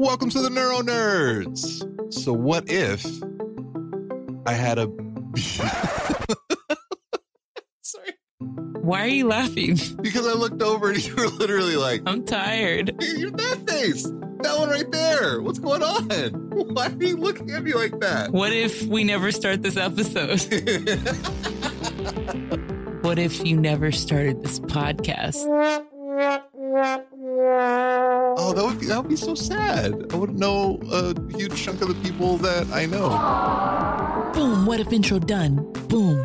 Welcome to the Neuro Nerds. So, what if I had a. Sorry. Why are you laughing? Because I looked over and you were literally like, I'm tired. You're that face. That one right there. What's going on? Why are you looking at me like that? What if we never start this episode? what if you never started this podcast? Oh, that would be that would be so sad. I wouldn't know a huge chunk of the people that I know. Boom, what if intro done? Boom.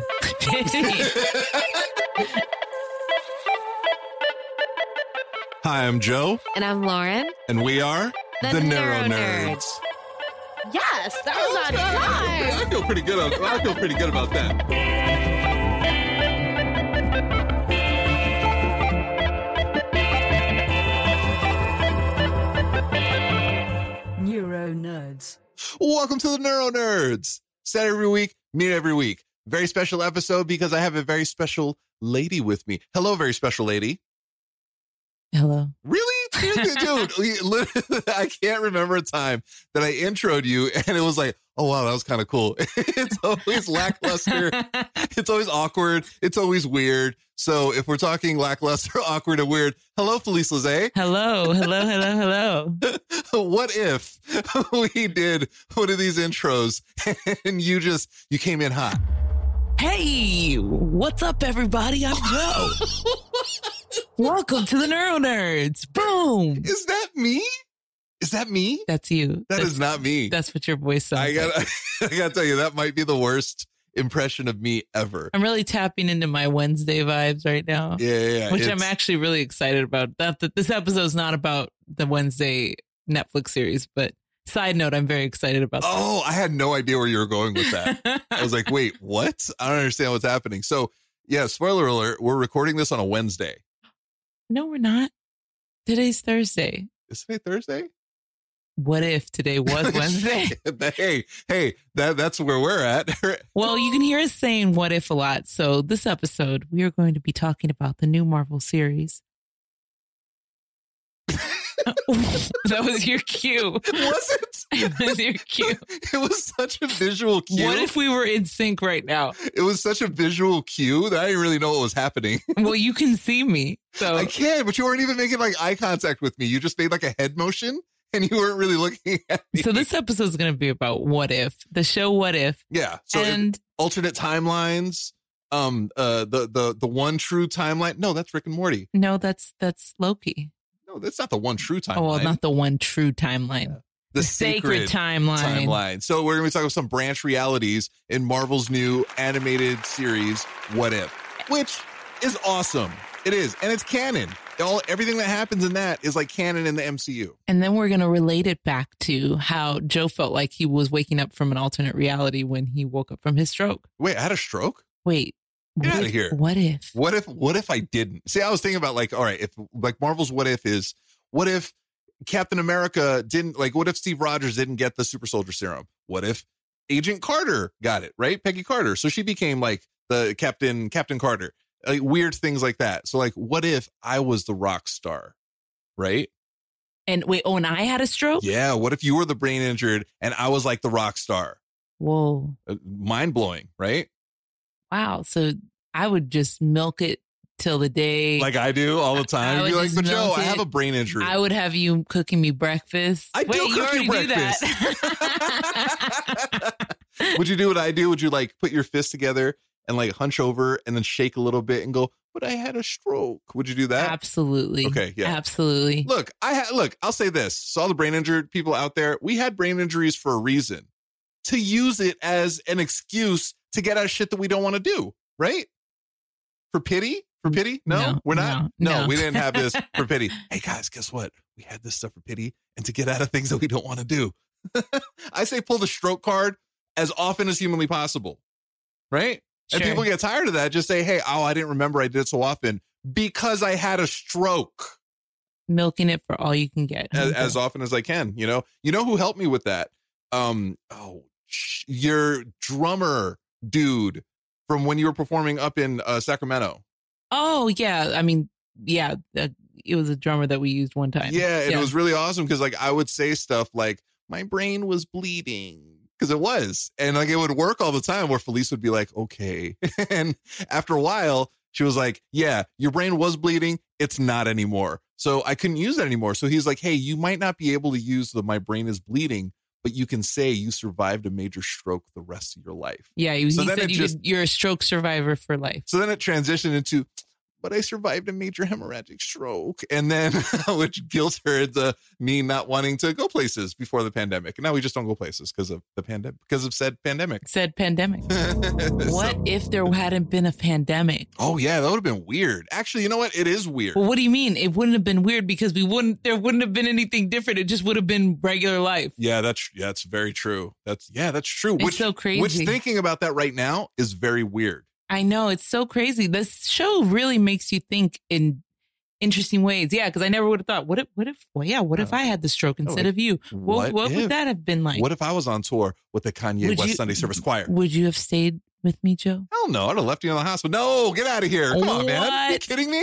Hi, I'm Joe, And I'm Lauren. and we are The Neuro Nerds. Yes, that was oh, on time. I time. feel pretty good. I feel pretty good about that. Neuro Nerds. Welcome to the Neuro Nerds. Set every week, meet every week. Very special episode because I have a very special lady with me. Hello, very special lady. Hello. Really? Dude, we I can't remember a time that I introed you and it was like, oh, wow, that was kind of cool. it's always lackluster. It's always awkward. It's always weird. So if we're talking lackluster, awkward, and weird, hello, Felice LaZae. hello, hello, hello, hello. what if we did one of these intros and you just you came in hot? Hey, what's up, everybody? I'm Joe. Welcome to the Neuro Nerds. Boom. Is that me? Is that me? That's you. That that's, is not me. That's what your voice sounds I like. gotta I gotta tell you, that might be the worst impression of me ever. I'm really tapping into my Wednesday vibes right now. Yeah, yeah, yeah. which I'm actually really excited about. That, that this episode is not about the Wednesday Netflix series, but side note, I'm very excited about. that. Oh, I had no idea where you were going with that. I was like, wait, what? I don't understand what's happening. So yeah, spoiler alert, we're recording this on a Wednesday. no, we're not. Today's Thursday. Is today Thursday? What if today was Wednesday? hey, hey, that that's where we're at. well, you can hear us saying what if a lot. So this episode, we are going to be talking about the new Marvel series. that was your cue. was it? Was your cue. It was such a visual cue. What if we were in sync right now? it was such a visual cue that I didn't really know what was happening. Well, you can see me. So I can, but you weren't even making like eye contact with me. You just made like a head motion and you weren't really looking at me. So this episode is going to be about what if the show What If, yeah. So and alternate timelines. Um, uh, the the the one true timeline. No, that's Rick and Morty. no, that's that's Loki. No, that's not the one true timeline. Oh well, not the one true timeline. the, The sacred, timeline. timeline. So we're gonna be talking about some branch realities in Marvel's new animated series, What If, which is awesome. It is, and it's canon. All everything that happens in that is like canon in the MCU. And then we're going to relate it back to how Joe felt like he was waking up from an alternate reality when he woke up from his stroke. Wait, I had a stroke. Wait, What outta if- here. What if? What if what if I didn't? See, I was thinking about like, all right, if like Marvel's what if is what if Captain America didn't like what if Steve Rogers didn't get the super soldier serum? What if Agent Carter got it, right? Peggy Carter. So she became like the Captain Captain Carter. Like weird things like that. So like what if I was the rock star? Right? And wait, oh, and I had a stroke? Yeah, what if you were the brain injured and I was like the rock star? Whoa. Uh, Mind blowing, right? Wow. So I would just milk it till the day. Like I do all the time. You're like, but Joe, milk I have a brain injury. I would have you cooking me breakfast. I do Wait, you cook you do that. Would you do what I do? Would you like put your fist together and like hunch over and then shake a little bit and go, but I had a stroke. Would you do that? Absolutely. Okay, yeah. Absolutely. Look, I had look, I'll say this. So all the brain injured people out there, we had brain injuries for a reason. To use it as an excuse to get out of shit that we don't want to do, right? For pity? For pity? Mm, no, No, we're not. no, No, no. we didn't have this for pity. Hey guys, guess what? We had this stuff for pity and to get out of things that we don't want to do. I say pull the stroke card as often as humanly possible. Right? And Sure. people get tired of that. Just say, hey, oh, I didn't remember I did it so often because I had a stroke Milking it for all you can get. as, as often as I can. You know, you know who helped me with that? Um, oh, sh- your drummer dude from when you were performing up in uh, Sacramento. oh, yeah. I mean, yeah. Uh, it was a drummer that we used one time. Yeah, and it was really awesome because like I would say stuff like my brain was bleeding because it was, and like it would work all the time. Where Felice would be like, okay, and after a while, she was like, yeah, your brain was bleeding. It's not anymore. So I couldn't use it anymore. So he's like, hey, you might not be able to use the my brain is bleeding, but you can say you survived a major stroke the rest of your life. Yeah. He, So he said you just- could, you're a stroke survivor for life. So then it transitioned into, but I survived a major hemorrhagic stroke. And then, which guilt her into me not wanting to go places before the pandemic. And now we just don't go places because of the pandemic, because of said pandemic. Said pandemic. What So- if there hadn't been a pandemic? oh, yeah, that would have been weird. Actually, you know what? It is weird. Well, what do you mean? It wouldn't have been weird because we wouldn't. There wouldn't have been anything different. It just would have been regular life. yeah, that's yeah, that's very true. That's yeah, that's true. It's which so crazy. Which thinking about that right now is very weird. I know it's so crazy. This show really makes you think in interesting ways. Yeah, because I never would have thought. What if? What if? Well, yeah. What if oh. I had the stroke oh, instead like, of you? What, what if? would that have been like? What if I was on tour with the Kanye Would West you- Sunday Service Choir? Would you have stayed with me, Joe? Hell no, I'd have left you in the hospital. No, get out of here. Come on, man. Are you kidding me?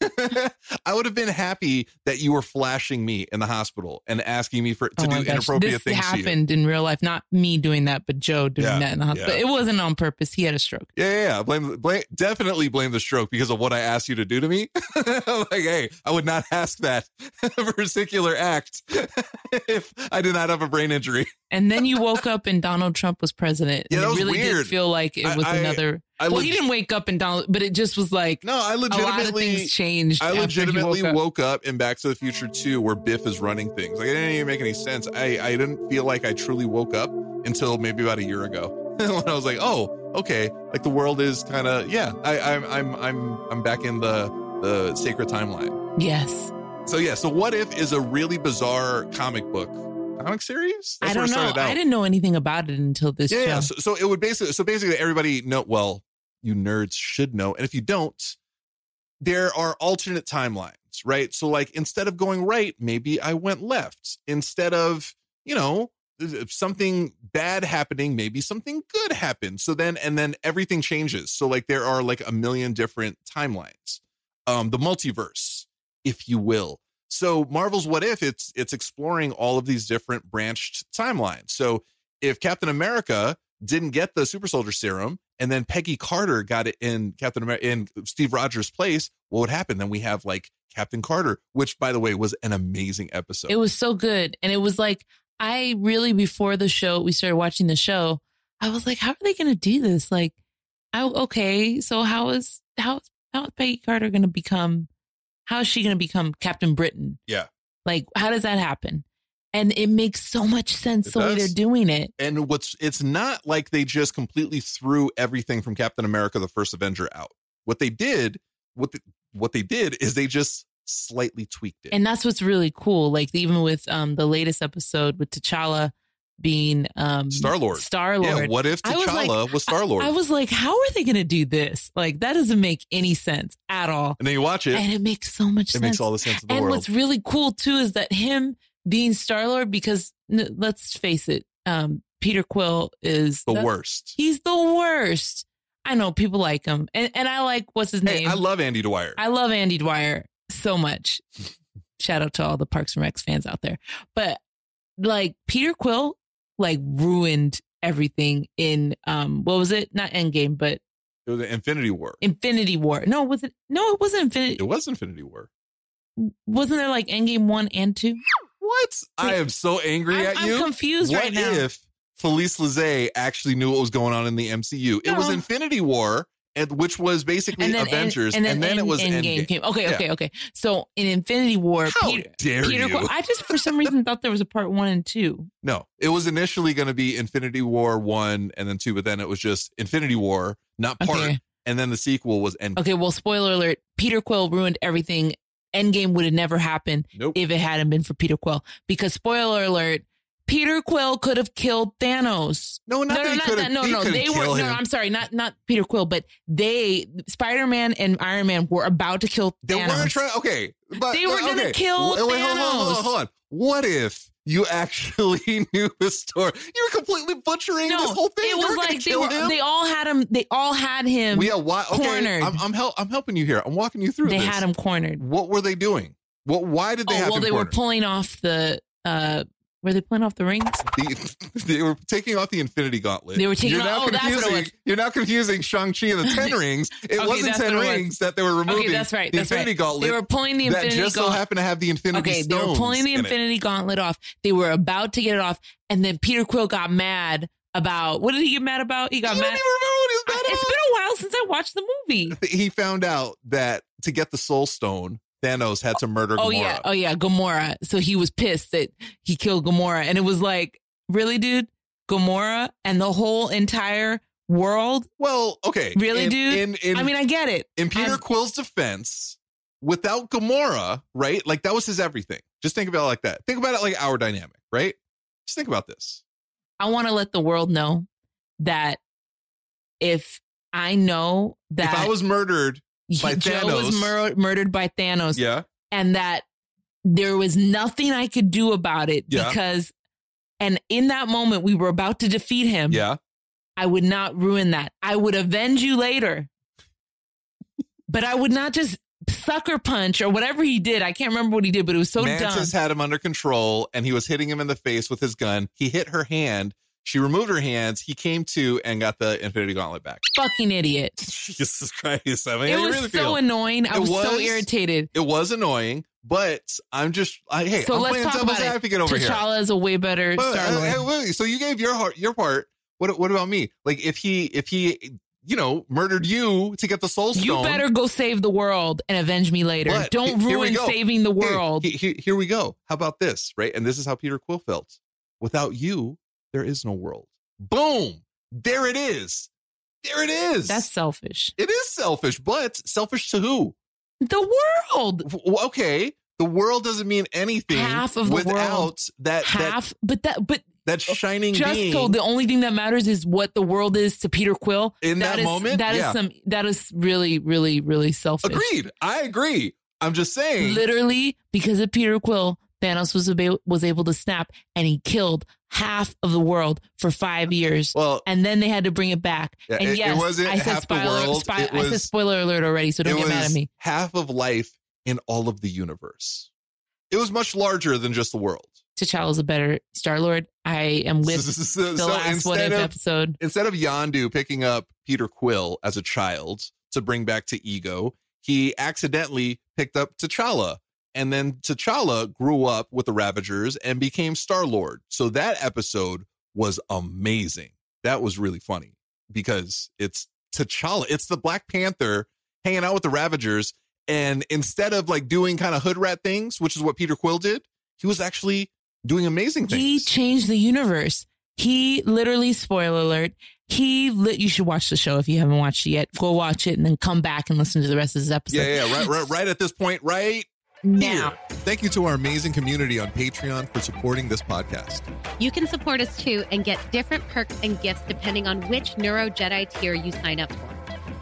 I would have been happy that you were flashing me in the hospital and asking me for to Oh do gosh, inappropriate this things to you. happened in real life. Not me doing that, but Joe doing Yeah, that in the hospital. yeah. It wasn't on purpose. He had a stroke. Yeah, yeah, yeah. Blame, blame, definitely blame the stroke because of what I asked you to do to me. like, hey, I would not ask that particular act if I did not have a brain injury. And then you woke up and Donald Trump was president. Yeah, that it was really weird. did feel like it was I- another. I well, leg- he didn't wake up and Donald, but it just was like No, I a lot of legitimately things changed. I legitimately woke up. woke up in Back to the Future 2 where Biff is running things. Like it didn't even make any sense. I, I didn't feel like I truly woke up until maybe about a year ago. when I was like, oh, okay. Like the world is kind of yeah, I, I'm I'm I'm I'm back in the the sacred timeline. Yes. So yeah, so what if is a really bizarre comic book comic series? I don't know. I didn't know anything about it until this yeah, show. yeah. So, so it would basically so basically everybody know well, you nerds should know. And if you don't, there are alternate timelines, right? So like instead of going right, maybe I went left. Instead of, you know, something bad happening, maybe something good happened. So then and then everything changes. So like there are like a million different timelines. Um the multiverse, if you will. So Marvel's What If it's it's exploring all of these different branched timelines. So if Captain America didn't get the super soldier serum and then Peggy Carter got it in Captain America in Steve Rogers' place, what would happen? Then we have like Captain Carter, which by the way was an amazing episode. It was so good. And it was like, I really, before the show, we started watching the show, I was like, how are they going to do this? Like, I, okay, so how is, how, how is Peggy Carter going to become, how is she going to become Captain Britain? yeah. Like, how does that happen? And it makes so much sense It the way they're doing it. And what's it's not like they just completely threw everything from Captain America the first Avenger out. What they did, what the, what they did is they just slightly tweaked it. And that's what's really cool. Like even with um the latest episode with T'Challa being um Star Lord. Star Lord. Yeah, what if I was like- T'Challa was Star Lord? I was like, how are they going to do this? Like, that doesn't make any sense at all. and then you watch it, And it makes so much sense. it sense. makes all the sense in the and world. what's really cool too is that him being Star Lord, because let's face it, um, Peter Quill is the worst. He's the worst. I know people like him, and and I like what's his Hey, name. I love Andy Dwyer. I love Andy Dwyer so much. Shout out to all the Parks and Recs fans out there. But like Peter Quill, like ruined everything in um what was it? Not Endgame, but it was Infinity War. Infinity War. No, was it? No, it wasn't Infinity. It was Infinity War. Wasn't there like Endgame one and two? What? I am so angry I'm- at I'm you. confused what right now. if Felice LaZae actually knew what was going on in the MCU? It was Infinity War, and which was basically Avengers, and, then, it was Endgame Endgame. came. Okay, Yeah. okay, okay. So in Infinity War, How Peter, dare Peter you? Quill. I just for some reason thought there was a part one and two. No, it was initially going to be Infinity War one and then two, but then it was just Infinity War, not part. Okay. And then the sequel was Endgame. Okay, well, spoiler alert: Peter Quill ruined everything. Endgame would have never happened Nope. if it hadn't been for Peter Quill. Because spoiler alert: Peter Quill could have killed Thanos. No, not no, that no, not that. No, no, they were. kill No. I'm sorry, not not Peter Quill, but they, Spider Man and Iron Man, were about to kill They Thanos. weren't trying. Okay, but They were gonna kill Wait, wait, hold on, hold on, Thanos. hold on. What if you actually knew the story? You're completely butchering no, this whole thing. it was were gonna like they were. him? They all had him. They all had him. We are why? Okay, cornered. I'm I'm, hel- I'm helping you here. I'm walking you through. they this. had him cornered. What were they doing? What? Why did they oh have well, him they were pulling off the. uh Were they pulling off the rings? The- they were taking off the Infinity Gauntlet. They were taking you're off- now oh, that's what it confusing. You're now confusing Shang-Chi and the Ten Rings. It Okay, wasn't Ten it was. Rings that they were removing. Okay, that's right. The That's Infinity right. Gauntlet. They were pulling the Infinity that Infinity just so happened to have the Infinity Okay, they were pulling the in it. Infinity Gauntlet off. They were about to get it off, and then Peter Quill got mad about what did he get mad about? He got You don't even remember what he was mad It's about? It's been a while since I watched the movie. he found out that to get the Soul Stone, Thanos had to murder Oh Gamora. yeah, oh yeah, Gamora. So he was pissed that he killed Gamora, and it was like, really, dude, Gamora and the whole entire world. Well, okay. Really, in, dude? In, in, I mean, I get it. in Peter I'm- Quill's defense, without Gamora, right? Like that was his everything. Just think about it like that. Think about it like our dynamic, right? Just think about this. I want to let the world know that if I know that if I was murdered, by Joe was mur- murdered by Thanos, yeah, and that there was nothing I could do about it Yeah. because, and in that moment we were about to defeat him. yeah. I would not ruin that. I would avenge you later, but I would not just sucker punch or whatever he did. I can't remember what he did, but it was so Mantis dumb. had him under control and he was hitting him in the face with his gun. He hit her hand. She removed her hands. He came to and got the Infinity Gauntlet back. Fucking idiot. Jesus Christ. I mean, it was really so feel? annoying. I It was, so irritated. It was annoying, but I'm just, I, hey, so I'm let's playing talk devil's about it. advocate over here. T'Challa is a way better But, Star uh, uh, so you gave your heart, your part. What what about me? Like if he if he you know murdered you to get the soul stone, You better go save the world and avenge me later. But Don't ruin saving the Hey, world. he- he- here we go. How about this? Right, and this is how Peter Quill felt. Without you, there is no world. Boom! There it is. There it is. That's selfish. it is selfish, but selfish to who? The world. Okay, the world doesn't mean anything Half of the without world. that Half, but that, but that that shining just being. so the only thing that matters is what the world is to Peter Quill. In that is, moment? that is Yeah. some. That is really, really, really selfish. Agreed. I agree. I'm just saying. Literally, because of Peter Quill, Thanos was able, was able to snap, and he killed half of the world for five years. Well, and then they had to bring it back. Yeah, and it- it yes, wasn't I said spoiler. world, spy- it I said spoiler alert already, so don't get mad at me. half of life in all of the universe. It was much larger than just the world. T'Challa's a better Star Lord. I am with So- so- the so last If of- episode. Instead of Yondu picking up Peter Quill as a child to bring back to Ego, he accidentally picked up T'Challa. And then T'Challa grew up with the Ravagers and became Star Lord. So that episode was amazing. That was really funny because it's T'Challa. It's the Black Panther hanging out with the Ravagers. And instead of like doing kind of hood rat things, which is what Peter Quill did, he was actually doing amazing things. He changed the universe. He literally, spoiler alert, he lit. You should watch the show if you haven't watched it yet. Go watch it and then come back and listen to the rest of this episode. yeah, yeah, right, right, right at this point, right now. Thank you to our amazing community on Patreon for supporting this podcast. You can support us too and get different perks and gifts depending on which Neuro Jedi tier you sign up for.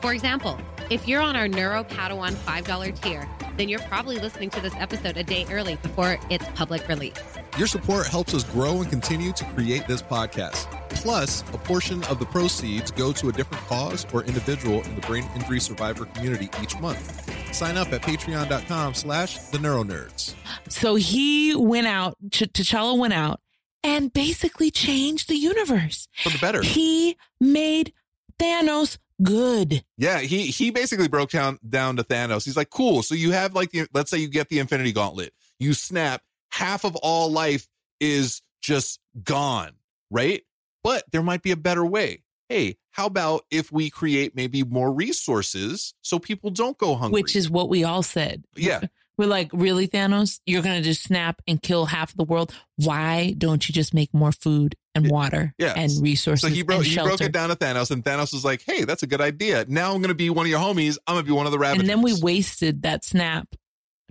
For example, if you're on our Neuro Padawan $5 tier, then you're probably listening to this episode a day early before its public release. Your support helps us grow and continue to create this podcast. Plus, a portion of the proceeds go to a different cause or individual in the brain injury survivor community each month. Sign up at patreon.com slash the neuronerds. So he went out, Ch- T'Challa went out and basically changed the universe. For the better. He made Thanos good. Yeah, he he basically broke down down to Thanos. He's like, cool. So you have like the let's say you get the Infinity Gauntlet. You snap, half of all life is just gone, right? But there might be a better way. Hey, how about if we create maybe more resources so people don't go hungry? Which is what we all said. yeah, We're like, really, Thanos? You're going to just snap and kill half of the world. Why don't you just make more food and water yeah. and resources So he broke and he broke it down to Thanos, and Thanos was like, "Hey, that's a good idea. Now I'm going to be one of your homies. I'm going to be one of the rabbits." and then we wasted that snap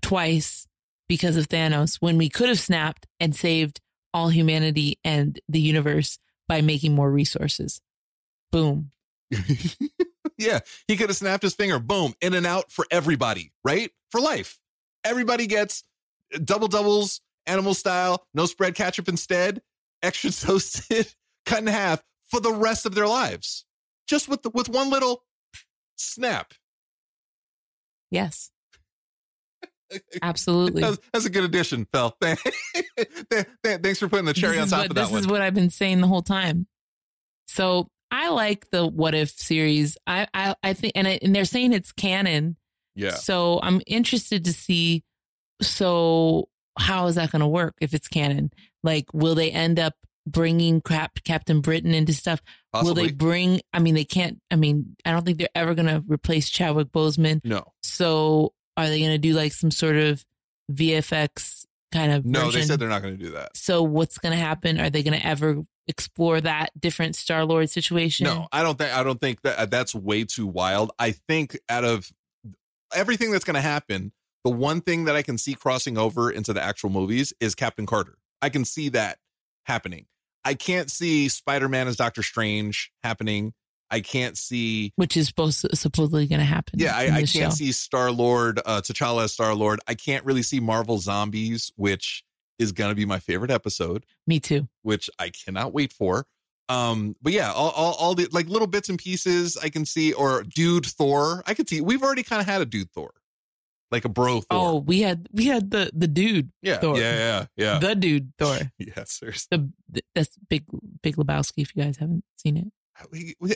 twice because of Thanos when we could have snapped and saved all humanity and the universe by making more resources. Boom. yeah, he could have snapped his finger, boom, in and out for everybody, right? For life. Everybody gets uh, double doubles, animal style, no spread ketchup instead, extra toasted, cut in half for the rest of their lives. Just with the, with one little snap. Yes. Absolutely. That's, that's a good addition, Phil. Thanks for putting the cherry on top what, of that one. this one. is what I've been saying the whole time. So I like the what if series. I I, I think, and, I, and they're saying it's canon. yeah. So I'm interested to see. So how is that going to work if it's canon? Like, will they end up bringing crap Captain Britain into stuff? Will they bring? I mean, they can't. I mean, I don't think they're ever going to replace Chadwick Boseman. No. So are they going to do like some sort of VFX kind of? No, they said they're not going to do that. So what's going to happen? Are they going to ever explore that different Star Lord situation? No, I don't think I don't think that uh, that's way too wild. I think out of everything that's going to happen, the one thing that I can see crossing over into the actual movies is Captain Carter. I can see that happening. I can't see Spider-Man as Doctor Strange happening. I can't see Which is supposed supposedly going to happen. yeah, I, I can't show. see Star Lord, uh, T'Challa as Star Lord. I can't really see Marvel Zombies, which is gonna be my favorite episode Me too. which I cannot wait for. Um, but yeah, all, all, all the like little bits and pieces I can see, or dude Thor. I could see we've already kind of had a dude Thor, like a bro Thor. Oh, we had we had the the dude yeah, Thor. yeah, yeah, yeah. the dude Thor. yeah, seriously. The, that's big Big Lebowski. If you guys haven't seen it,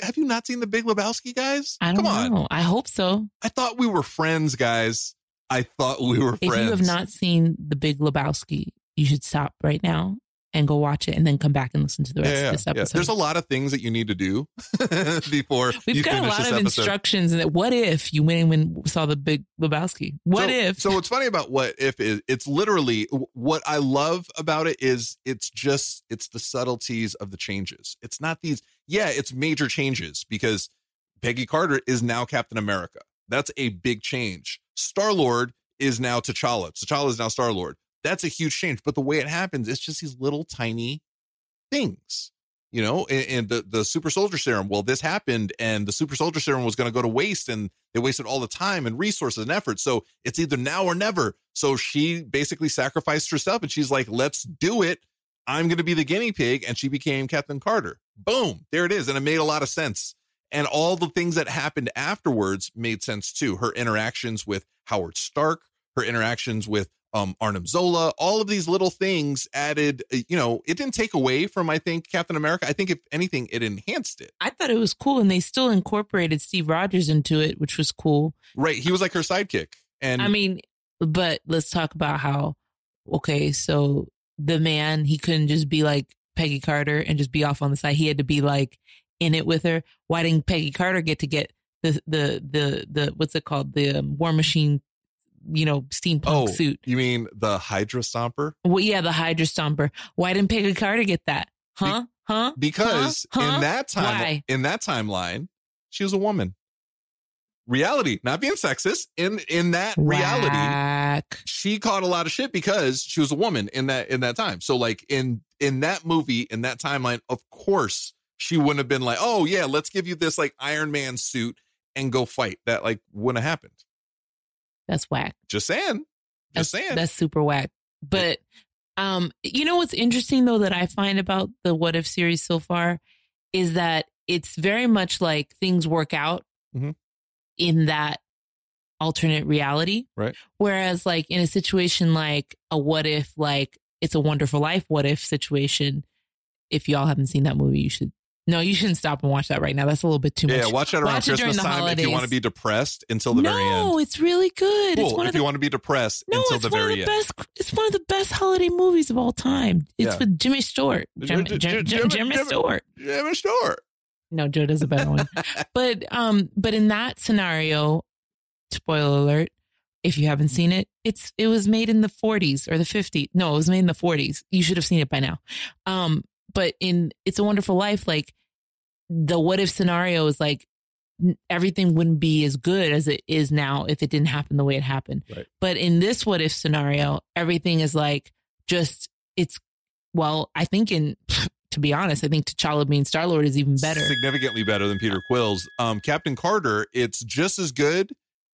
Have you not seen the Big Lebowski, guys? I don't Come on. know. I hope so. I thought we were friends, guys. I thought we were friends. If you have not seen the Big Lebowski, you should stop right now and go watch it, and then come back and listen to the rest yeah, yeah, of this yeah. episode. There's a lot of things that you need to do before We've you got a lot of episode. instructions. And what if you went and saw the Big Lebowski? What so, if? So what's funny about what if is it's literally what I love about it is it's just it's the subtleties of the changes. It's not these yeah, it's major changes because Peggy Carter is now Captain America. That's a big change. Star-Lord is now T'Challa. T'Challa is now Star-Lord. That's a huge change, but the way it happens it's just these little tiny things. You know, and, and the the super soldier serum. Well, this happened, and the super soldier serum was going to go to waste, and they wasted all the time and resources and effort. So it's either now or never. So she basically sacrificed herself, and she's like, "Let's do it. I'm going to be the guinea pig," and she became Captain Carter. Boom, there it is, and it made a lot of sense. And all the things that happened afterwards made sense too. Her interactions with Howard Stark, her interactions with um, Arnim Zola, all of these little things added, uh, you know, it didn't take away from, I think, Captain America. I think, if anything, it enhanced it. I thought it was cool, and they still incorporated Steve Rogers into it, which was cool. Right. He was like her sidekick. And I mean, but let's talk about how okay, so the man he couldn't just be like Peggy Carter and just be off on the side. He had to be like in it with her. Why didn't Peggy Carter get to get the the the the what's it called the um, War Machine? You know, steampunk oh, suit. you mean the Hydra Stomper? Well, yeah, the Hydra Stomper. Why didn't Peggy Carter get that? Huh? huh? Because Huh? Huh? in that time, Why? in that timeline, she was a woman. reality, not being sexist. In in that reality, Whack. she caught a lot of shit because she was a woman in that in that time. So like in in that movie in that timeline, of course she wouldn't have been like, oh yeah, let's give you this like Iron Man suit and go fight. That like wouldn't have happened. That's whack. Just saying. That's, Just saying. that's super whack. But um, you know what's interesting though that I find about the What If series so far is that it's very much like things work out Mhm. in that alternate reality. Right. Whereas like in a situation like a what if like it's a wonderful life what if situation, if y'all haven't seen that movie, you should no, you shouldn't stop and watch that right now. That's a little bit too much. yeah, watch that around Watch Christmas time if you want to be depressed until the no, very end. No, it's really good. it's one If of the you want to be depressed no, until it's the one very of the end. best. It's one of the best holiday movies of all time. It's Yeah. with Jimmy Stewart. Jim, Jim- Jim, Jim- Jim, Jim- Jimmy Stewart. Jimmy Stewart. No, Joe does a better one. but um, but in that scenario, spoiler alert, if you haven't seen it, it's it was made in the 40s or the 50s. No, it was made in the 40s. You should have seen it by now. Um, but in It's a Wonderful Life, like the what if scenario is like everything wouldn't be as good as it is now if it didn't happen the way it happened. Right. But in this what if scenario, everything is like just it's well, I think in to be honest, I think T'Challa being Star Lord is even better. Significantly better than Peter Quill's. Um, Captain Carter, it's just as good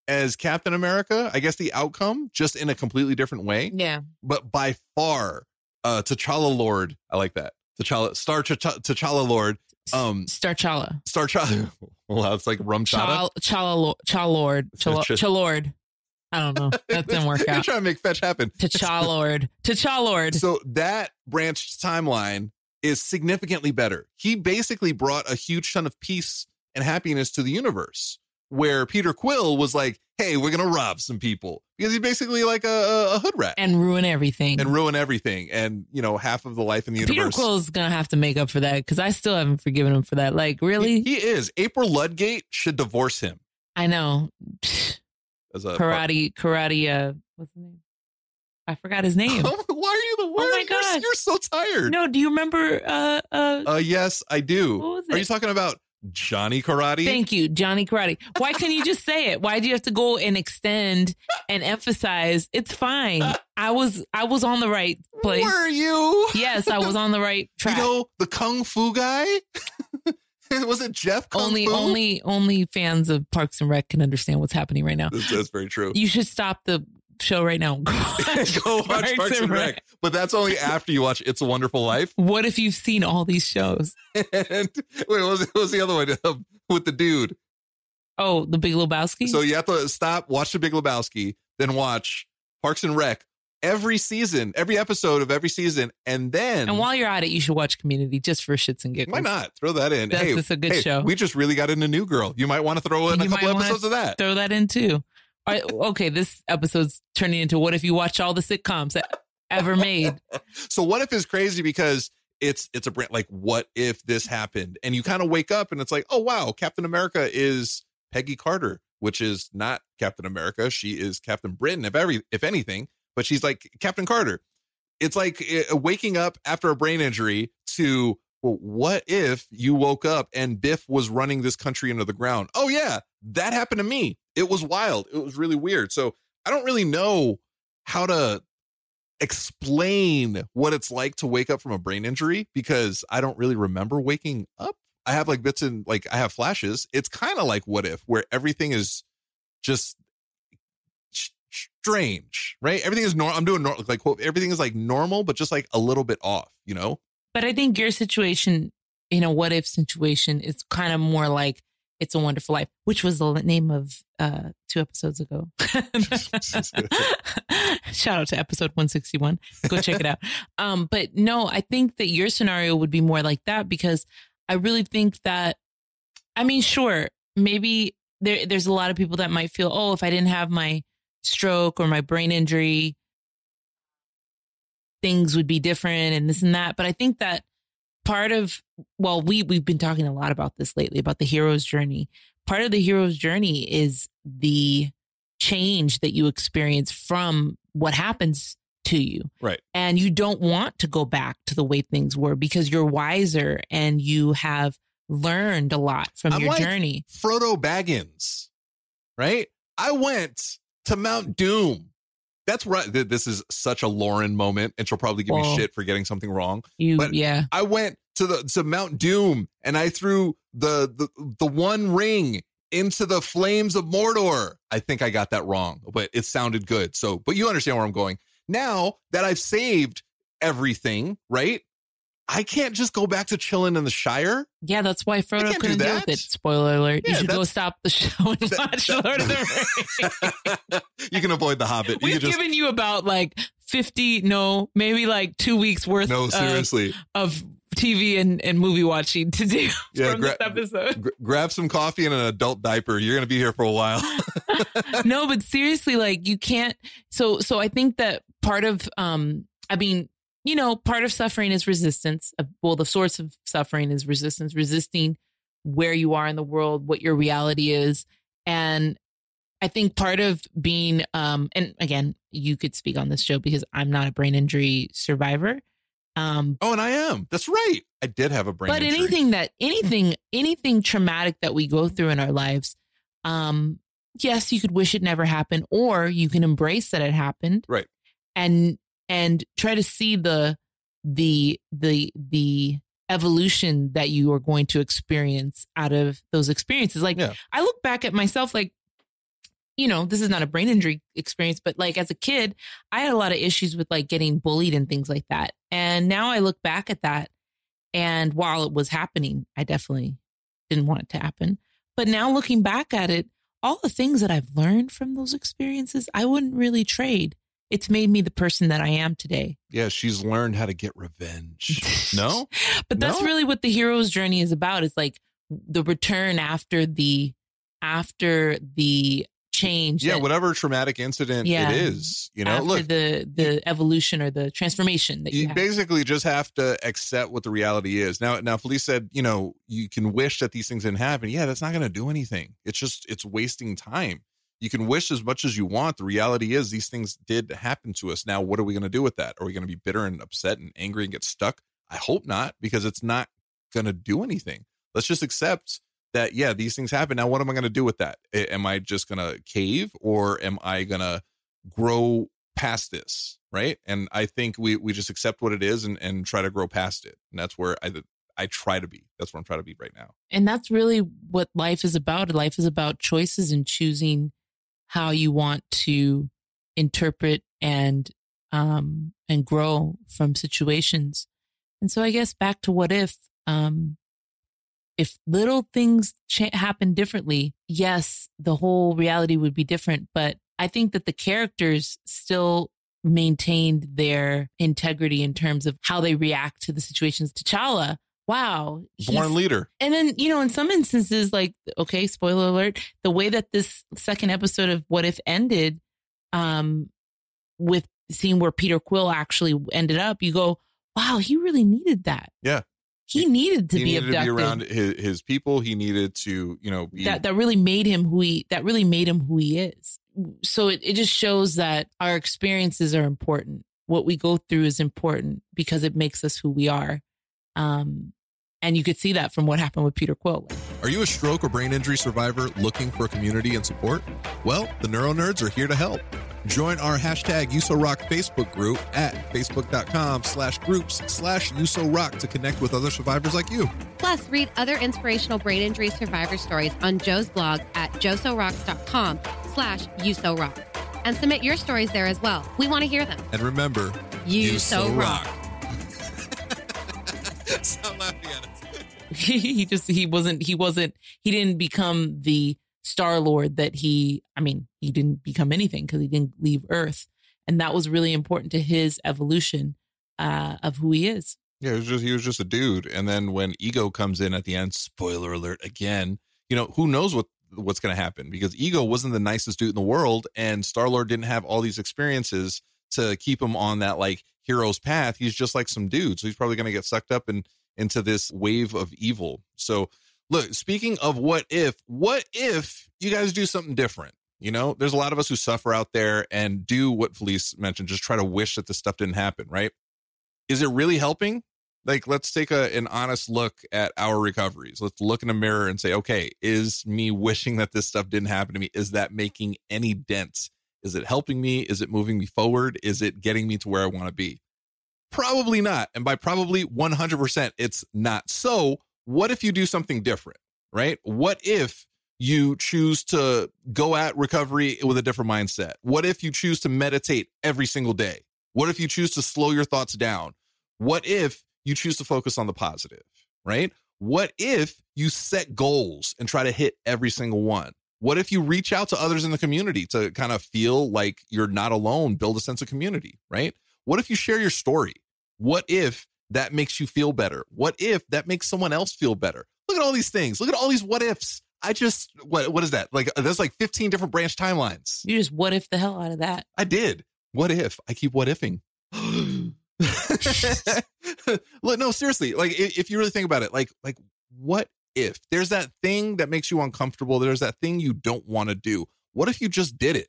as Captain America. I guess the outcome, just in a completely different way. Yeah. But by far, uh, T'Challa Lord, I like that. T'Challa, Star T'Ch- T'Challa Lord, um, Star Chala. Star Chala. Well, it's like rum. Chala, Chala, Lo- Chala Lord. Chala, Ch- Chalord. I don't know. That didn't work You're out. trying to make fetch happen. T'Challa Lord. T'Challa Lord. So that branched timeline is significantly better. He basically brought a huge ton of peace and happiness to the universe. Where Peter Quill was like, "Hey, we're gonna rob some people," because he's basically like a, a, hood rat And ruin everything. and ruin everything, and you know half of the life in the Peter universe. Peter Quill's gonna have to make up for that because I still haven't forgiven him for that. Like, really? He, he is. April Ludgate should divorce him I know. as a Karate, karate. Uh, what's his name? I forgot his name. Why are you the worst? Oh my You're- God. You're, so tired. no, do you remember? Uh, uh, Uh, yes, I do. What was Are you talking about Johnny Karate? Thank you, Johnny Karate. Why can't you just say it? Why do you have to go and extend and emphasize? It's fine. I was I was on the right place. Were you? Yes, I was on the right track. You know the kung fu guy? Was it Jeff Kung only Fu? only only fans of Parks and Rec can understand what's happening right now. That's, that's very true. You should stop the show right now. Go watch, Go watch Parks and Rec. But that's only after you watch It's a Wonderful Life. What if you've seen all these shows? And wait, what was, what was the other one Um, with the dude? Oh, The Big Lebowski. So you have to stop, watch The Big Lebowski, then watch Parks and Rec every season, every episode of every season, and then and while you're at it, you should watch Community just for shits and giggles. why not throw that in? That's- hey, that's a good hey, show. We just really got into New Girl. You might want to throw in You a couple episodes of that. Throw that in too. Right, okay, this episode's turning into what if you watch all the sitcoms ever made? So what if is crazy because it's it's a brand like what if this happened? And you kind of wake up and it's like oh wow Captain America is Peggy Carter which is not Captain America. She is Captain Britain if every if anything but she's like Captain Carter. It's like uh, waking up after a brain injury to well what if you woke up and Biff was running this country into the ground oh yeah that happened to me it was wild it was really weird so I don't really know how to explain what it's like to wake up from a brain injury because I don't really remember waking up. I have like bits and like I have flashes. It's kind of like what if where everything is just strange, right? Everything is normal. I'm doing nor- like everything is like normal, but just like a little bit off, you know? But I think your situation, in a what if situation, is kind of more like It's a Wonderful Life, which was the name of uh, two episodes ago. Shout out to episode 161. Go check it out. Um, but no, I think that your scenario would be more like that because I really think that, I mean, sure, maybe there, there's a lot of people that might feel, oh, if I didn't have my stroke or my brain injury, things would be different and this and that. But I think that part of well, we we've been talking a lot about this lately about the hero's journey. Part of the hero's journey is the change that you experience from what happens to you. Right. And you don't want to go back to the way things were because you're wiser and you have learned a lot from I'm your like journey. Frodo Baggins. right? I went to Mount Doom. That's right. This is such a Lauren moment, and she'll probably give me shit for getting something wrong. You, But- yeah. I went to the to Mount Doom and I threw the the the one ring into the flames of Mordor. I think I got that wrong, but it sounded good. So, but you understand where I'm going. Now that I've saved everything, right? I can't just go back to chilling in the Shire. Yeah, that's why Frodo can't do couldn't with it. Spoiler alert. Yeah, you should go stop the show and That- watch that- Lord of the Rings. you can avoid the Hobbit. We've just given you about like 50, no, maybe like two weeks worth no of, seriously. of TV and, and movie watching to do Yeah, from gra- this episode. Gr- grab some coffee and an adult diaper. You're gonna be here for a while. no, but seriously, like you can't. So, so I think that part of, um, I mean, you know, part of suffering is resistance. Well, the source of suffering is resistance, resisting where you are in the world, what your reality is. And I think part of being, um, and again, you could speak on this show because I'm not a brain injury survivor. Um, oh, and I am. That's right. I did have a brain. but injury. anything that anything anything traumatic that we go through in our lives um yes you could wish it never happened or you can embrace that it happened Right. and and try to see the the the the evolution that you are going to experience out of those experiences like Yeah. i look back at myself like you know this is not a brain injury experience but like as a kid i had a lot of issues with like getting bullied and things like that and now i look back at that and while it was happening, I definitely didn't want it to happen. But now looking back at it, all the things that I've learned from those experiences, I wouldn't really trade. It's made me the person that I am today. Yeah, she's learned how to get revenge. No? But that's No? really what the hero's journey is about. It's like the return after the after the change. Yeah, that- whatever traumatic incident Yeah. it is, you know, after look, the the evolution or the transformation that you, you basically just have to accept what the reality is. Now, now Felice said, you know, you can wish that these things didn't happen. Yeah, that's not going to do anything. It's just, it's wasting time. You can wish as much as you want. The reality is these things did happen to us. Now, what are we going to do with that? Are we going to be bitter and upset and angry and get stuck? I hope not, because it's not going to do anything. Let's just accept that, yeah, these things happen. Now, what am I going to do with that? Am I just going to cave or am I going to grow past this? Right. And I think we, we just accept what it is and, and try to grow past it. And that's where I, I try to be. That's where I'm trying to be right now. and that's really what life is about. Life is about choices and choosing how you want to interpret and um and grow from situations. And so I guess back to what if um if little things cha- happen differently, yes, the whole reality would be different, but I think that the characters still maintained their integrity in terms of how they react to the situations. T'Challa, wow, Born leader. and then, you know, in some instances, like, okay, spoiler alert, the way that this second episode of What If ended, um, with seeing where Peter Quill actually ended up, you go, wow, he really needed that. Yeah. He needed to he be needed abducted. to be around his, his people. He needed to, you know, be, that that really made him who he that really made him who he is. So it, it just shows that our experiences are important. What we go through is important because it makes us who we are. Um, and you could see that from what happened with Peter Quill. Are you a stroke or brain injury survivor looking for community and support? Well, the Neuro Nerds are here to help. Join our hashtag USORock Facebook group at facebook.com slash groups slash USORock to connect with other survivors like you. Plus, read other inspirational brain injury survivor stories on Joe's blog at joesorocks.com slash uso-rock. And submit your stories there as well. We want to hear them. And remember, You so rock. Stop laughing at us. he just he wasn't he wasn't he didn't become the star lord that he i mean he didn't become anything because he didn't leave earth and that was really important to his evolution uh of who he is Yeah, it was just he was just a dude. And then when ego comes in at the end, spoiler alert again, you know, who knows what what's gonna happen because ego wasn't the nicest dude in the world, and Star Lord didn't have all these experiences to keep him on that like hero's path. He's just like some dude. So he's probably gonna get sucked up in into this wave of evil. So look, speaking of what if, what if you guys do something different? You know, there's a lot of us who suffer out there and do what Felice mentioned, just try to wish that this stuff didn't happen, right? Is it really helping? like let's take a, an honest look at our recoveries. Let's look in a mirror and say, okay, is me wishing that this stuff didn't happen to me? Is that making any dents? Is it helping me? Is it moving me forward? Is it getting me to where I want to be? Probably not. And by probably 100%, it's not. So, what if you do something different, right? What if you choose to go at recovery with a different mindset? What if you choose to meditate every single day? What if you choose to slow your thoughts down? What if you choose to focus on the positive, right? What if you set goals and try to hit every single one? What if you reach out to others in the community to kind of feel like you're not alone, build a sense of community, right? What if you share your story? What if that makes you feel better? What if that makes someone else feel better? Look at all these things. Look at all these what ifs. I just what what is that? Like uh, there's like 15 different branch timelines. You just what if the hell out of that. I did. What if? I keep what ifing. Look, no, seriously. Like, if you really think about it, like, like, what if there's that thing that makes you uncomfortable? There's that thing you don't want to do. What if you just did it?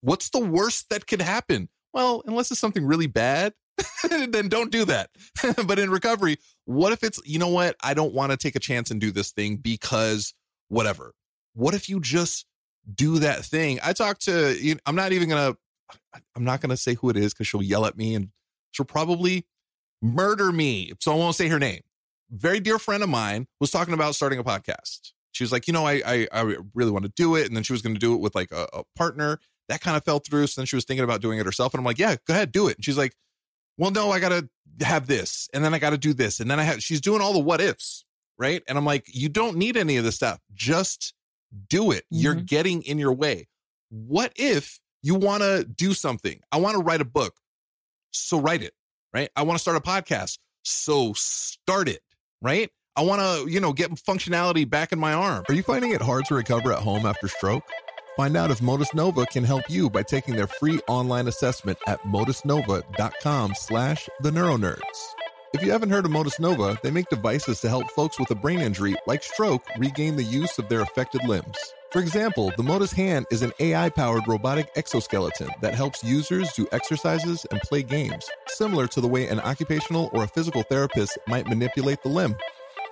What's the worst that could happen? Well, unless it's something really bad, then don't do that. but in recovery, what if it's, you know what? I don't want to take a chance and do this thing because whatever. What if you just do that thing? I talked to, you know, I'm not even going to, I'm not going to say who it is because she'll yell at me and she'll probably murder me. So I won't say her name. Very dear friend of mine was talking about starting a podcast. She was like, you know, I I, I really want to do it, and then she was going to do it with like a, a partner. That kind of fell through. So then she was thinking about doing it herself, and I'm like, yeah, go ahead, do it. And she's like, well, no, I got to have this, and then I got to do this, and then I have. She's doing all the what ifs, right? And I'm like, you don't need any of this stuff. Just do it. Mm-hmm. You're getting in your way. What if you want to do something? I want to write a book. So write it, right? I want to start a podcast. So start it, right? I want to, you know, get functionality back in my arm. Are you finding it hard to recover at home after stroke? Find out if Motus Nova can help you by taking their free online assessment at motusnova.com slash the neuronerds. If you haven't heard of Motus Nova, they make devices to help folks with a brain injury like stroke regain the use of their affected limbs. For example, the Motus Hand is an AI powered robotic exoskeleton that helps users do exercises and play games, similar to the way an occupational or a physical therapist might manipulate the limb.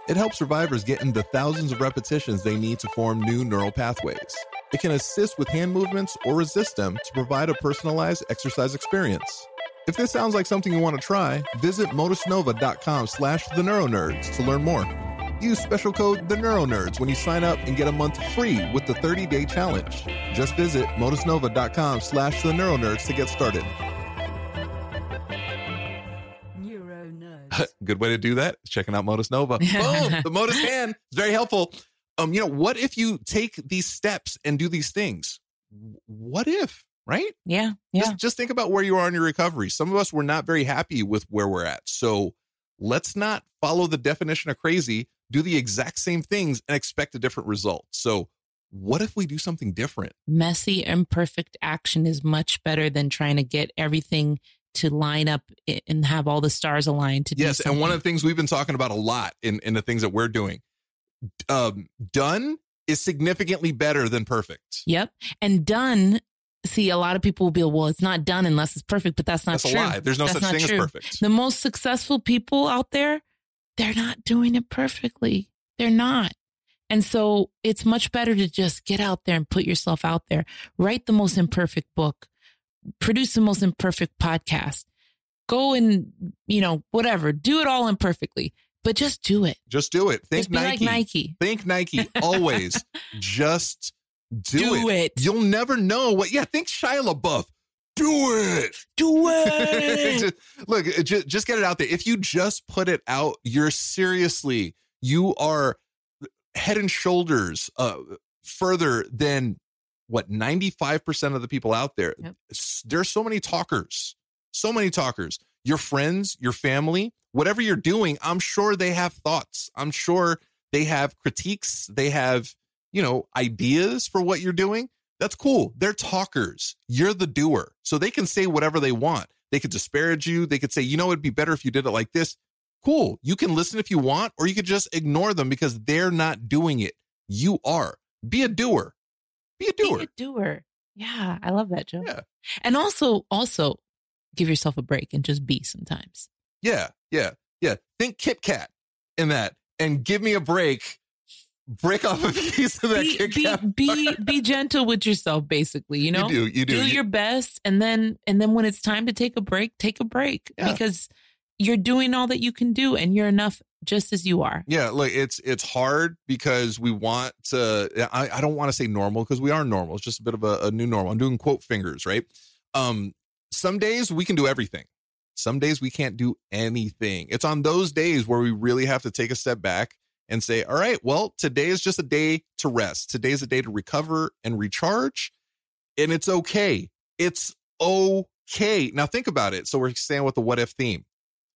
It helps survivors get in the thousands of repetitions they need to form new neural pathways. It can assist with hand movements or resist them to provide a personalized exercise experience. If this sounds like something you want to try, visit motusnova.com slash the neuronerds to learn more. Use special code the neuronerds when you sign up and get a month free with the 30-day challenge. Just visit motusnova.com slash the neuronerds to get started. Neuronerds. Good way to do that. Checking out Motus Nova. Boom! the Motus hand is very helpful. Um, you know, what if you take these steps and do these things? What if? Right? Yeah. Yeah. Just, just think about where you are in your recovery. Some of us were not very happy with where we're at. So let's not follow the definition of crazy, do the exact same things and expect a different result. So what if we do something different? Messy, imperfect action is much better than trying to get everything to line up and have all the stars aligned to yes and one of the things we've been talking about a lot in, in the things that we're doing um, done is significantly better than perfect yep and done see a lot of people will be well it's not done unless it's perfect but that's not that's true a lie. there's no that's such thing true. as perfect the most successful people out there they're not doing it perfectly they're not and so it's much better to just get out there and put yourself out there write the most imperfect book produce the most imperfect podcast. Go and, you know, whatever, do it all imperfectly, but just do it. Just do it. Think Just Nike. like Nike. Think Nike. Always. just do, Do it. You'll never know what. Yeah, think Shia LaBeouf. Do it. Do it. Just- look, just, just get it out there. If you just put it out, you're seriously, you are head and shoulders uh, further than what 95% of the people out there. Yep. There's so many talkers, so many talkers. Your friends, your family, whatever you're doing, I'm sure they have thoughts. I'm sure they have critiques. They have, you know, ideas for what you're doing. That's cool. They're talkers. You're the doer. So they can say whatever they want. They could disparage you. They could say, you know, it'd be better if you did it like this. Cool. You can listen if you want, or you could just ignore them because they're not doing it. You are. Be a doer. Be a doer. Be a doer. Yeah, I love that, Joe. Yeah. And also, also give yourself a break and just be sometimes. Yeah. Yeah, yeah. Think Kit Kat in that, and give me a break. Break off a piece of that Be, Kit be, Kat. be, be gentle with yourself, basically. You know, You do, you do. You- your best, and then and then when it's time to take a break, take a break Yeah. because you're doing all that you can do, and you're enough just as you are. Yeah, look, it's it's hard because we want to. I, I don't want to say normal because we are normal. It's just a bit of a, a new normal. I'm doing quote fingers, right? Um, some days we can do everything. Some days we can't do anything. It's on those days where we really have to take a step back and say, all right, well, today is just a day to rest. Today's a day to recover and recharge. And it's okay. It's okay. Now think about it. So we're staying with the what if theme.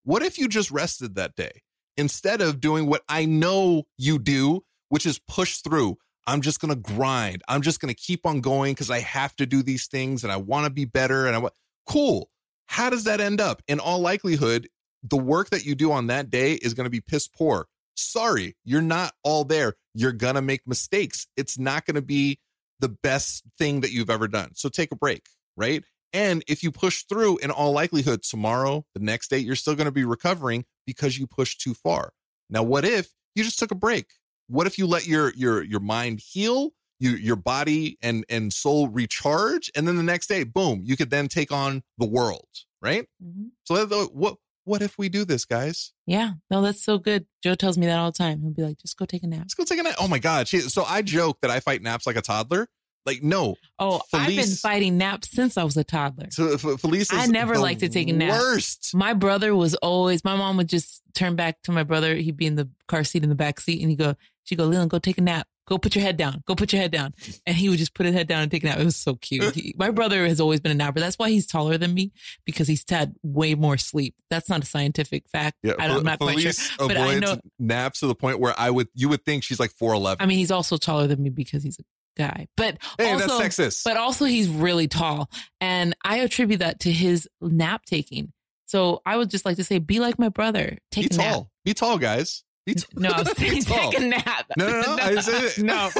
What if you just rested that day instead of doing what I know you do, which is push through? I'm just going to grind. I'm just going to keep on going because I have to do these things and I want to be better. And I want, cool. How does that end up? In all likelihood, the work that you do on that day is going to be piss poor. Sorry, you're not all there. You're going to make mistakes. It's not going to be the best thing that you've ever done. So take a break, right? And if you push through, in all likelihood, tomorrow, the next day, you're still going to be recovering because you pushed too far. Now, what if you just took a break? What if you let your your your mind heal, you, your body and and soul recharge, and then the next day, boom, you could then take on the world, right? Mm-hmm. So that- what what if we do this, guys? Yeah, no, that's so good. Joe tells me that all the time. He'll be like, "Just go take a nap." Let's go take a nap. Oh my god! She, so I joke that I fight naps like a toddler. Like no, Oh, I've been fighting naps since I was a toddler. so uh, F- Felice. Is I never liked to take a nap. Worst. My brother was always. My mom would just turn back to my brother. He'd be in the car seat in the back seat, and he'd go, "She'd go, Leland, go take a nap. Go put your head down. Go put your head down." And he would just put his head down and take a nap. It was so cute. He, my brother has always been a napper. That's why he's taller than me because he's had way more sleep. That's not a scientific fact. Yeah, I don't, I'm not quite sure, but I know. naps to the point where I would you would think she's like four eleven. I mean, he's also taller than me because he's a guy. But Hey, also, that's sexist. But also, he's really tall, and I attribute that to his nap taking. So I would just like to say, be like my brother. Take Be a nap. tall. Be tall, guys. Be t- No, I'm Be saying tall. take a nap. No, no, no. I said it. no,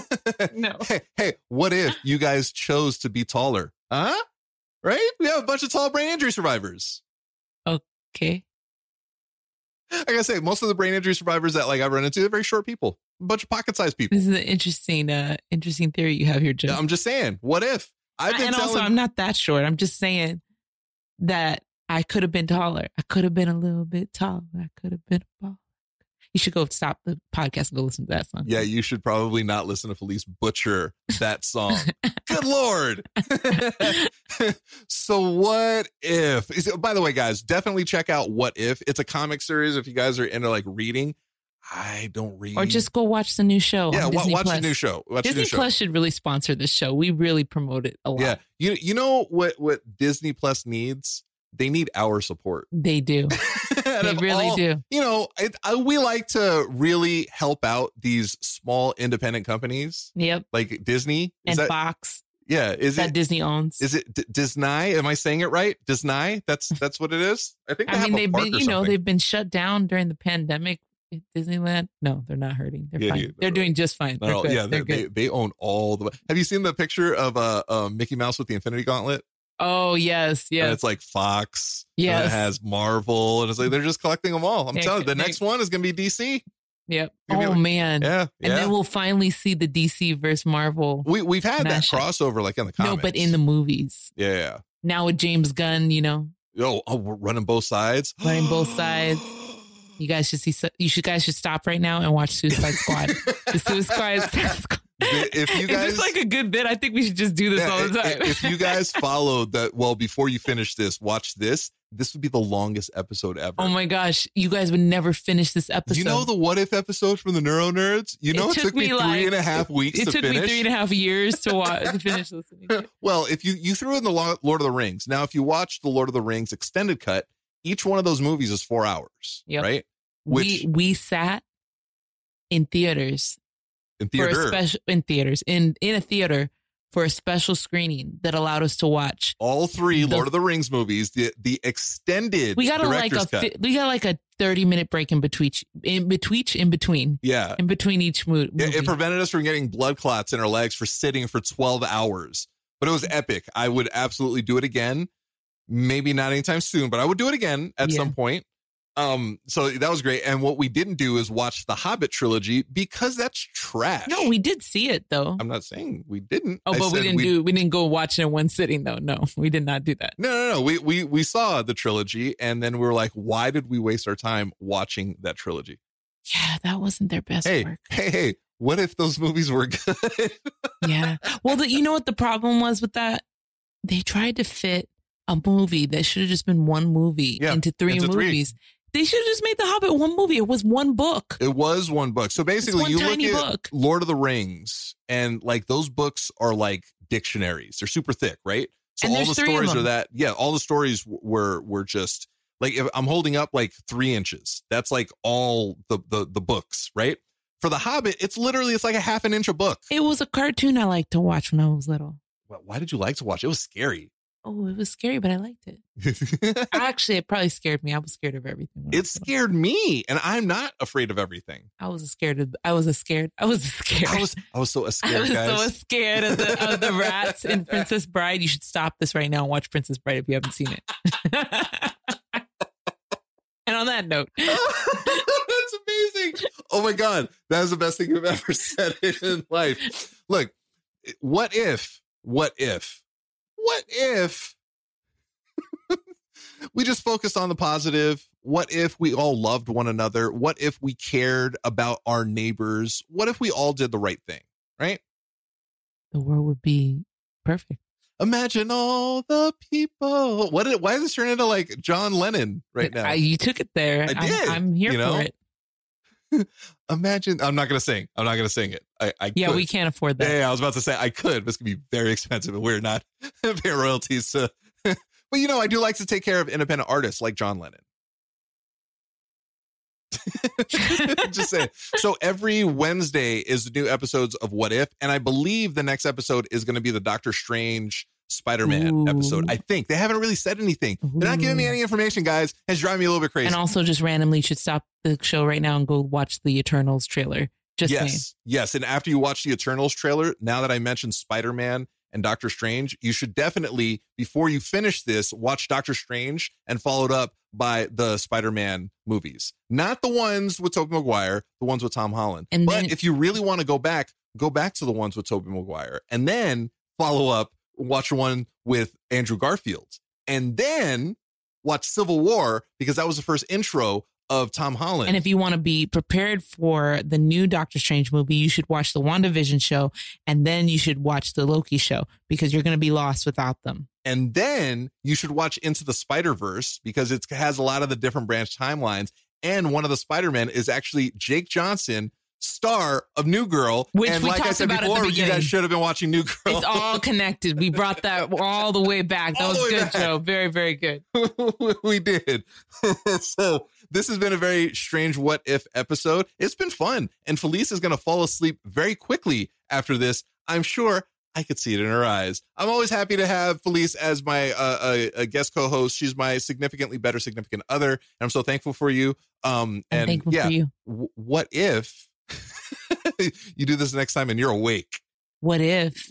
no. Hey, hey, what if you guys chose to be taller? Huh? Right? We have a bunch of tall brain injury survivors. Okay. I gotta say, most of the brain injury survivors that like I run into, they're very short people, a bunch of pocket sized people. This is an interesting, uh, interesting theory you have here, Joe. I'm just saying, what if? I've been and telling also, I'm not that short. I'm just saying that I could have been taller. I could have been a little bit taller. I could have been a. You should go stop the podcast and go listen to that song. Yeah, you should probably not listen to Felice butcher that song. Good lord. so what if? By the way, guys, definitely check out What If. It's a comic series. If you guys are into like reading, I don't read. Or just go watch the new show. yeah, wa- watch Plus. the new show. Watch Disney new show. Plus should really sponsor this show. We really promote it a lot. Yeah, you you know what what Disney Plus needs? They need our support. They do. They really all- do. You know, it, I, we like to really help out these small independent companies Yep. like Disney. Is And that, Fox yeah, is that it Disney owns. Is it D- Disney? Am I saying it right? Disney? That's that's what it is. I think. They I have mean, they've been, you know, they've been shut down during the pandemic. Disneyland? No, they're not hurting. They're Yeah, fine. yeah, they're doing just fine. They're yeah, they, they're they good. they own all the. Have you seen the picture of uh, uh Mickey Mouse with the Infinity Gauntlet? Oh yes, And yes. it's like Fox. and Yes. it has Marvel, and it's like they're just collecting them all. I'm They're- telling you, the next one is gonna be DC. Yep. Oh like- man. Yeah, And yeah. then we'll finally see the DC versus Marvel. we we've had that crossover like in the comics. No, but in the movies. yeah, yeah. Now with James Gunn, you know, Oh, oh, we're running both sides. Running both sides. you guys should see. You should guys should stop right now and watch Suicide Squad. the Suicide Squad. If you guys Is this like a good bit? I think we should just do this Yeah, all the time. if you guys followed that, well, before you finish this, watch this. This would be the longest episode ever. oh my gosh, you guys would never finish this episode. you know the what if episode from the Neuro Nerds? You know it, took, me, three and a half weeks It to took finish. me three and a half years to watch to finish listening. to well, if you you threw in the Lord of the Rings, now if you watch the Lord of the Rings extended cut, each one of those movies is four hours, Yep. right? Which we we sat in theaters in for a special in theaters in in a theater for a special screening that allowed us to watch. all three the- Lord of the Rings movies, the the extended We got a like a cut. we got like a thirty minute break in between in between in between yeah, in between each mo- movie. It, it prevented us from getting blood clots in our legs for sitting for 12 hours. But it was mm-hmm. epic. I would absolutely do it again. Maybe not anytime soon, but I would do it again at Yeah. some point. Um, so that was great. And what we didn't do is watch the Hobbit trilogy because that's trash. No, we did see it though. I'm not saying we didn't. Oh, I but we didn't do. We didn't go watch it in one sitting though. No, we did not do that. No, no, no. We we we saw the trilogy, and then we were like, why did we waste our time watching that trilogy? Yeah, that wasn't their best Hey, work. hey, hey! What if those movies were good? Yeah. Well, the, you know what the problem was with that? They tried to fit a movie that should have just been one movie Yeah, into three into three. They should have just made The Hobbit one movie. It was one book. It was one book. So basically, you look at book. Lord of the Rings, and like those books are like dictionaries. They're super thick, right? So And all the there's three of stories are that. Yeah, all the stories were were just like if I'm holding up like three inches. That's like all the the the books, right? For the Hobbit, it's literally it's like a half an inch a book. It was a cartoon I liked to watch when I was little. Wh- Why did you like to watch? It was scary. Oh, it was scary, but I liked it. Actually, it probably scared me. I was scared of everything. it scared me, and I'm not afraid of everything. I was scared of. I was a scared. I was scared. I was I was so scared. I was guys. so scared of the of the rats in Princess Bride. You should stop this right now and watch Princess Bride if you haven't seen it. and on that note, That's amazing. Oh my God. That is the best thing you've ever said in life. Look, what if, what if, what if we just focused on the positive? What if we all loved one another? What if we cared about our neighbors? What if we all did the right thing? Right? the world would be perfect. Imagine all the people. What did, why is this turning into like John Lennon right now? I, you took it there. I I'm- did, I'm, here you know? for it. Imagine. I'm not going to sing. I'm not going to sing it. I, I Yeah, could. we can't afford that. yeah, I was about to say I could, but it's gonna be very expensive, and we're not paying royalties. To, but you know, I do like to take care of independent artists like John Lennon. Just saying. So every Wednesday is the new episodes of What If, and I believe the next episode is going to be the Doctor Strange Spider-Man Ooh. episode. I think they haven't really said anything. They're not giving me any information, guys. It's driving me a little bit crazy. And also, just randomly, should stop the show right now and go watch the Eternals trailer. Just yes, yes. And after you watch the Eternals trailer, now that I mentioned Spider Man and Doctor Strange, you should definitely, before you finish this, watch Doctor Strange and followed up by the Spider Man movies. Not the ones with Tobey Maguire, the ones with Tom Holland. And but then- if you really want to go back, go back to the ones with Tobey Maguire and then follow up, watch one with Andrew Garfield. And then watch Civil War because that was the first intro of Tom Holland. And if you want to be prepared for the new Doctor Strange movie, you should watch the WandaVision show and then you should watch the Loki show because you're going to be lost without them. And then you should watch Into the Spider Verse because it has a lot of the different branch timelines. And one of the Spider Men is actually Jake Johnson, star of New Girl. Which and we like I talked said about before, you guys should have been watching New Girl. It's all connected. We brought that all the way back. That All was good, back. Joe. Very, very good. we did. so this has been a very strange what if episode. It's been fun. And Felice is going to fall asleep very quickly after this. I'm sure I could see it in her eyes. I'm always happy to have Felice as my uh, a, a guest co-host. She's my significantly better significant other. And I'm so thankful for you. Um, I'm and thankful yeah, for you. w- what if you do this next time and you're awake? What if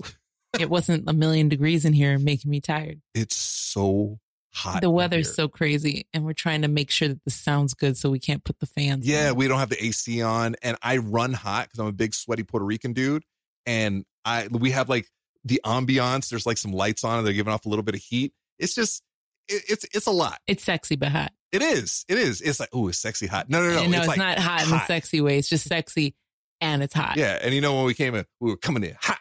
it wasn't a million degrees in here making me tired? It's so hot. the weather's so crazy and we're trying to make sure that this sounds good so we can't put the fans Yeah, on. we don't have the AC on, and I run hot because I'm a big sweaty Puerto Rican dude, and I we have like the ambiance. There's like some lights on, and they're giving off a little bit of heat. It's just it, it's it's a lot. it's sexy but hot It is. It is. It's like oh, it's sexy hot. No, no, no. And no it's, like not hot, in the sexy way it's just sexy and it's hot Yeah, and you know when we came in, we were coming in hot.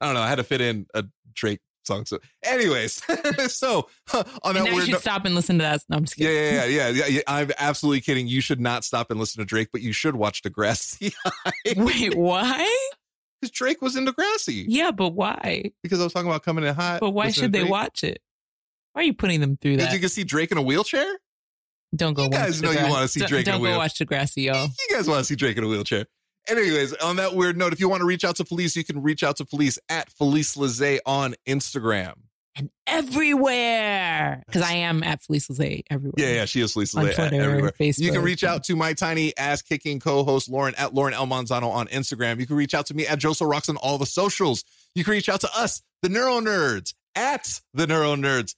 I don't know. I had to fit in a Drake song. So, anyways, so on and that now you should note- stop and listen to that no i'm just kidding yeah, yeah, yeah, yeah. I'm absolutely kidding. You should not stop and listen to Drake, but you should watch Degrassi. wait why Because Drake was in Degrassi. yeah but why Because I was talking about coming in hot. but why should they watch it why are you putting them through Because Did you can see Drake in a wheelchair. don't go you watch guys know you wanna see don't- Drake in a wheelchair. don't go watch Degrassi y'all You guys want to see Drake in a wheelchair. Anyways, on that weird note, if you want to reach out to Felice, you can reach out to Felice at Felice LaZae on Instagram. and everywhere because i am at felice LaZae everywhere Yeah, yeah, she is Felice On LaZae at Twitter, everywhere. You can reach out to my tiny ass kicking co-host Lauren at Lauren El Manzano on Instagram. You can reach out to me at joesorocks on all the socials. You can reach out to us, the Neuro Nerds, at the Neuro Nerds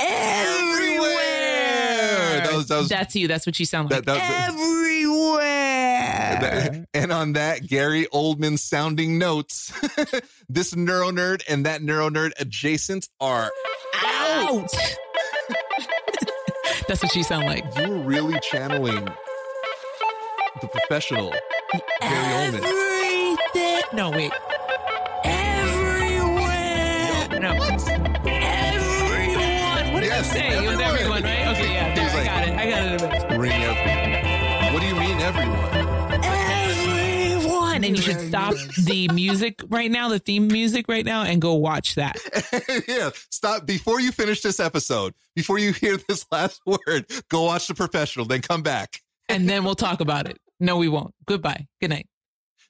everywhere. That was that was That's you. That's what you sound like. That- that- Everywhere. and on that Gary Oldman sounding notes, this neuro nerd and that neuro nerd adjacent are out. That's what you sound like. you were really channeling the professional Gary Oldman. Everything. No, wait. Yes, I say? It was everyone. everyone, right? Okay, yeah. There, was I got it. I got it. in a minute. Ring everyone. What do you mean everyone? Everyone. And you should stop the music right now, the theme music right now, and go watch that. yeah, stop before you finish this episode. Before you hear this last word, go watch the professional, then come back. And then we'll talk about it. No, we won't. Goodbye. Good night.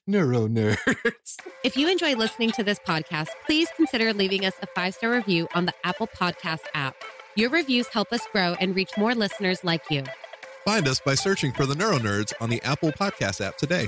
Neuro nerds. If you enjoy listening to this podcast, please consider leaving us a five star review on the Apple Podcast app. Your reviews help us grow and reach more listeners like you. Find us by searching for the Neuro Nerds on the Apple Podcast app today.